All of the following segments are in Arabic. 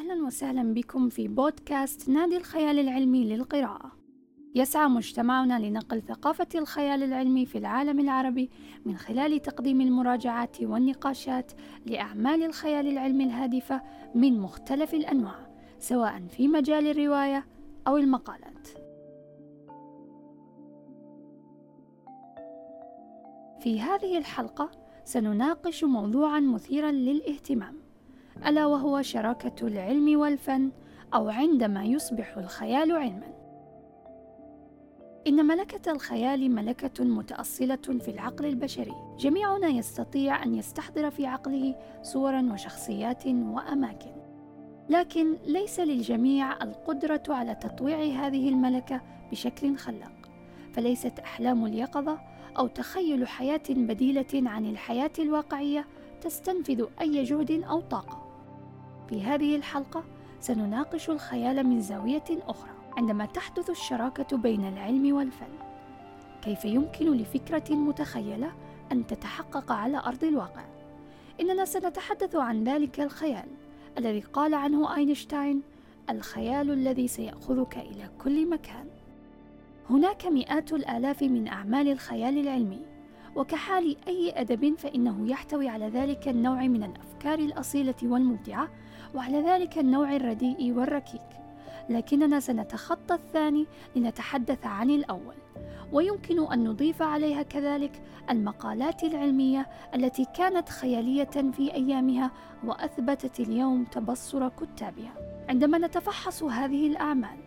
أهلا وسهلا بكم في بودكاست نادي الخيال العلمي للقراءة. يسعى مجتمعنا لنقل ثقافة الخيال العلمي في العالم العربي من خلال تقديم المراجعات والنقاشات لأعمال الخيال العلمي الهادفة من مختلف الأنواع، سواء في مجال الرواية أو المقالات. في هذه الحلقة سنناقش موضوعا مثيرا للاهتمام ألا وهو شراكة العلم والفن أو عندما يصبح الخيال علما. إن ملكة الخيال ملكة متأصلة في العقل البشري. جميعنا يستطيع أن يستحضر في عقله صورا وشخصيات وأماكن. لكن ليس للجميع القدرة على تطويع هذه الملكة بشكل خلاق. فليست أحلام اليقظة أو تخيل حياة بديلة عن الحياة الواقعية تستنفذ أي جهد أو طاقة. في هذه الحلقة سنناقش الخيال من زاوية أخرى عندما تحدث الشراكة بين العلم والفن. كيف يمكن لفكرة متخيلة أن تتحقق على أرض الواقع؟ إننا سنتحدث عن ذلك الخيال الذي قال عنه أينشتاين الخيال الذي سيأخذك إلى كل مكان. هناك مئات الآلاف من أعمال الخيال العلمي وكحال أي أدب فإنه يحتوي على ذلك النوع من الأفكار الأصيلة والممتعة وعلى ذلك النوع الرديء والركيك. لكننا سنتخطى الثاني لنتحدث عن الأول. ويمكن أن نضيف عليها كذلك المقالات العلمية التي كانت خيالية في أيامها وأثبتت اليوم تبصر كتابها. عندما نتفحص هذه الأعمال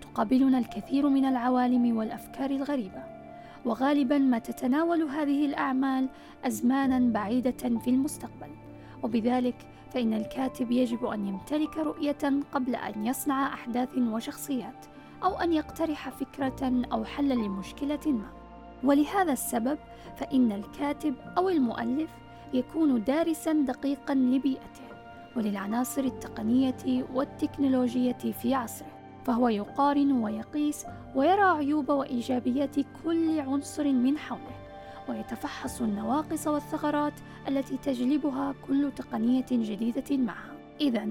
تقابلنا الكثير من العوالم والأفكار الغريبة. وغالبا ما تتناول هذه الأعمال ازمانا بعيدة في المستقبل. وبذلك فإن الكاتب يجب أن يمتلك رؤية قبل أن يصنع أحداث وشخصيات أو أن يقترح فكرة أو حلا لمشكلة ما. ولهذا السبب فإن الكاتب أو المؤلف يكون دارسا دقيقا لبيئته وللعناصر التقنية والتكنولوجية في عصره. فهو يقارن ويقيس ويرى عيوب وإيجابيات كل عنصر من حوله ويتفحص النواقص والثغرات التي تجلبها كل تقنية جديدة معها اذا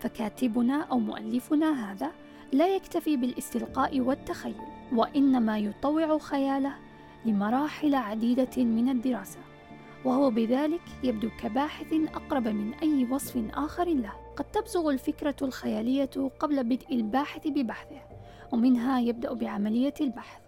فكاتبنا أو مؤلفنا هذا لا يكتفي بالاستلقاء والتخيل وإنما يطوع خياله لمراحل عديدة من الدراسة. وهو بذلك يبدو كباحث أقرب من أي وصف آخر له. قد تبزغ الفكرة الخيالية قبل بدء الباحث ببحثه ومنها يبدأ بعملية البحث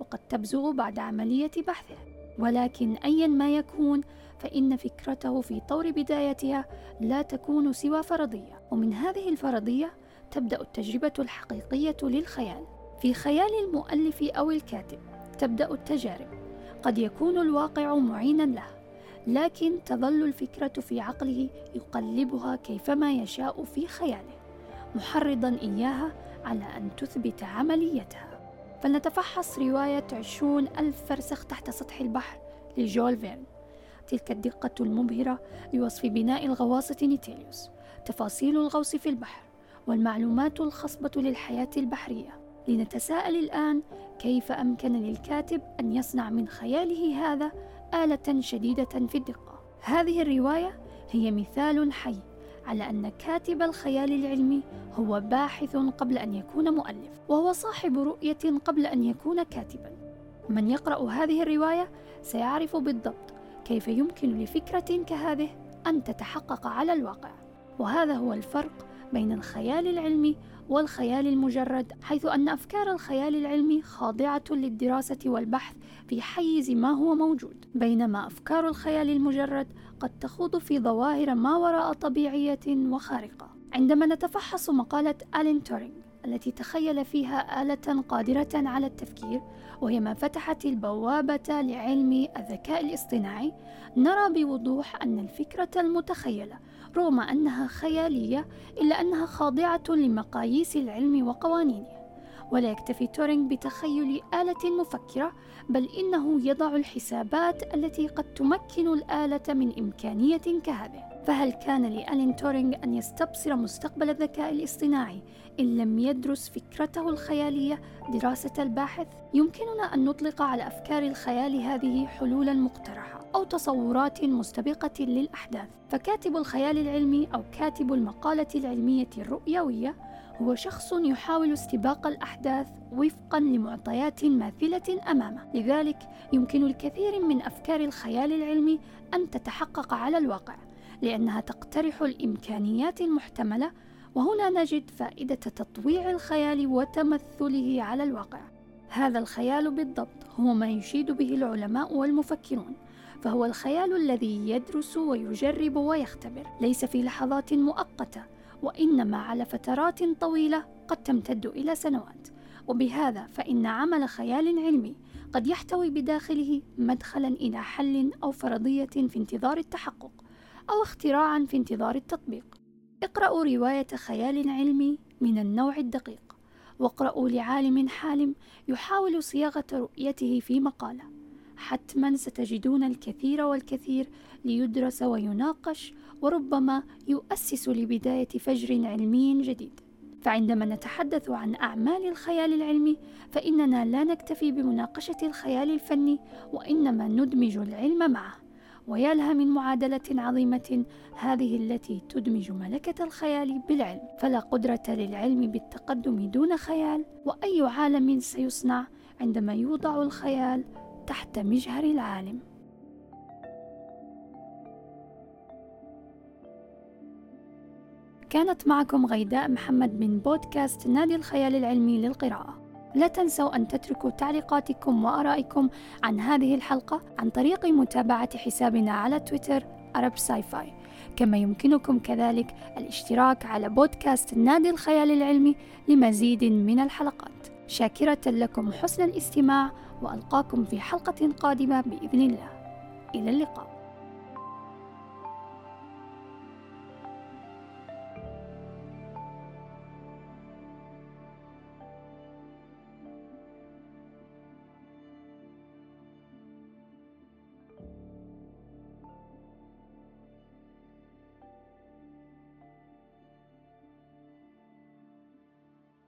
وقد تبزغ بعد عملية بحثه. ولكن أيا ما يكون فإن فكرته في طور بدايتها لا تكون سوى فرضية. ومن هذه الفرضية تبدأ التجربة الحقيقية للخيال. في خيال المؤلف أو الكاتب تبدأ التجارب. قد يكون الواقع معينا له. لكن تظل الفكرة في عقله يقلبها كيفما يشاء في خياله محرضا إياها على أن تثبت عمليتها. فلنتفحص رواية عشرون ألف فرسخ تحت سطح البحر لجول فيرن. تلك الدقة المبهرة لوصف بناء الغواصة نيتيليوس تفاصيل الغوص في البحر والمعلومات الخصبة للحياة البحرية. لنتساءل الآن كيف أمكن للكاتب أن يصنع من خياله هذا آلة شديدة في الدقة. هذه الرواية هي مثال حي على أن كاتب الخيال العلمي هو باحث قبل أن يكون مؤلف، وهو صاحب رؤية قبل أن يكون كاتبا. من يقرأ هذه الرواية سيعرف بالضبط كيف يمكن لفكرة كهذه أن تتحقق على الواقع، وهذا هو الفرق بين الخيال العلمي والخيال المجرد حيث أن أفكار الخيال العلمي خاضعة للدراسة والبحث في حيز ما هو موجود. بينما أفكار الخيال المجرد قد تخوض في ظواهر ما وراء طبيعية وخارقة. عندما نتفحص مقالة ألين تورينغ التي تخيل فيها آلة قادرة على التفكير وهي ما فتحت البوابة لعلم الذكاء الاصطناعي نرى بوضوح أن الفكرة المتخيلة رغم أنها خيالية إلا أنها خاضعة لمقاييس العلم وقوانينه. ولا يكتفي تورينغ بتخيل آلة مفكرة بل إنه يضع الحسابات التي قد تمكن الآلة من إمكانية كهذه فهل كان لألين تورينغ أن يستبصر مستقبل الذكاء الاصطناعي إن لم يدرس فكرته الخيالية دراسة الباحث؟ يمكننا أن نطلق على أفكار الخيال هذه حلولا مقترحة. أو تصورات مستبقة للأحداث. فكاتب الخيال العلمي أو كاتب المقالة العلمية الرؤيوية هو شخص يحاول استباق الأحداث وفقا لمعطيات ماثلة أمامه. لذلك يمكن الكثير من أفكار الخيال العلمي أن تتحقق على الواقع لأنها تقترح الإمكانيات المحتملة وهنا نجد فائدة تطويع الخيال وتمثله على الواقع. هذا الخيال بالضبط هو ما يشيد به العلماء والمفكرون. فهو الخيال الذي يدرس ويجرب ويختبر ليس في لحظات مؤقتة وإنما على فترات طويلة قد تمتد إلى سنوات. وبهذا فإن عمل خيال علمي قد يحتوي بداخله مدخلا إلى حل أو فرضية في انتظار التحقق أو اختراعا في انتظار التطبيق. اقرأوا رواية خيال علمي من النوع الدقيق واقرأوا لعالم حالم يحاول صياغة رؤيته في مقالة. حتما ستجدون الكثير والكثير ليدرس ويناقش وربما يؤسس لبداية فجر علمي جديد. فعندما نتحدث عن أعمال الخيال العلمي فإننا لا نكتفي بمناقشة الخيال الفني وإنما ندمج العلم معه. ويا من معادلة عظيمة هذه التي تدمج ملكة الخيال بالعلم. فلا قدرة للعلم بالتقدم دون خيال وأي عالم سيصنع عندما يوضع الخيال تحت مجهر العالم. كانت معكم غيداء محمد من بودكاست نادي الخيال العلمي للقراءة. لا تنسوا أن تتركوا تعليقاتكم وآرائكم عن هذه الحلقة عن طريق متابعة حسابنا على تويتر أرب ساي فاي كما يمكنكم كذلك الاشتراك على بودكاست نادي الخيال العلمي لمزيد من الحلقات. شاكرة لكم حسن الاستماع وألقاكم في حلقة قادمة بإذن الله. إلى اللقاء.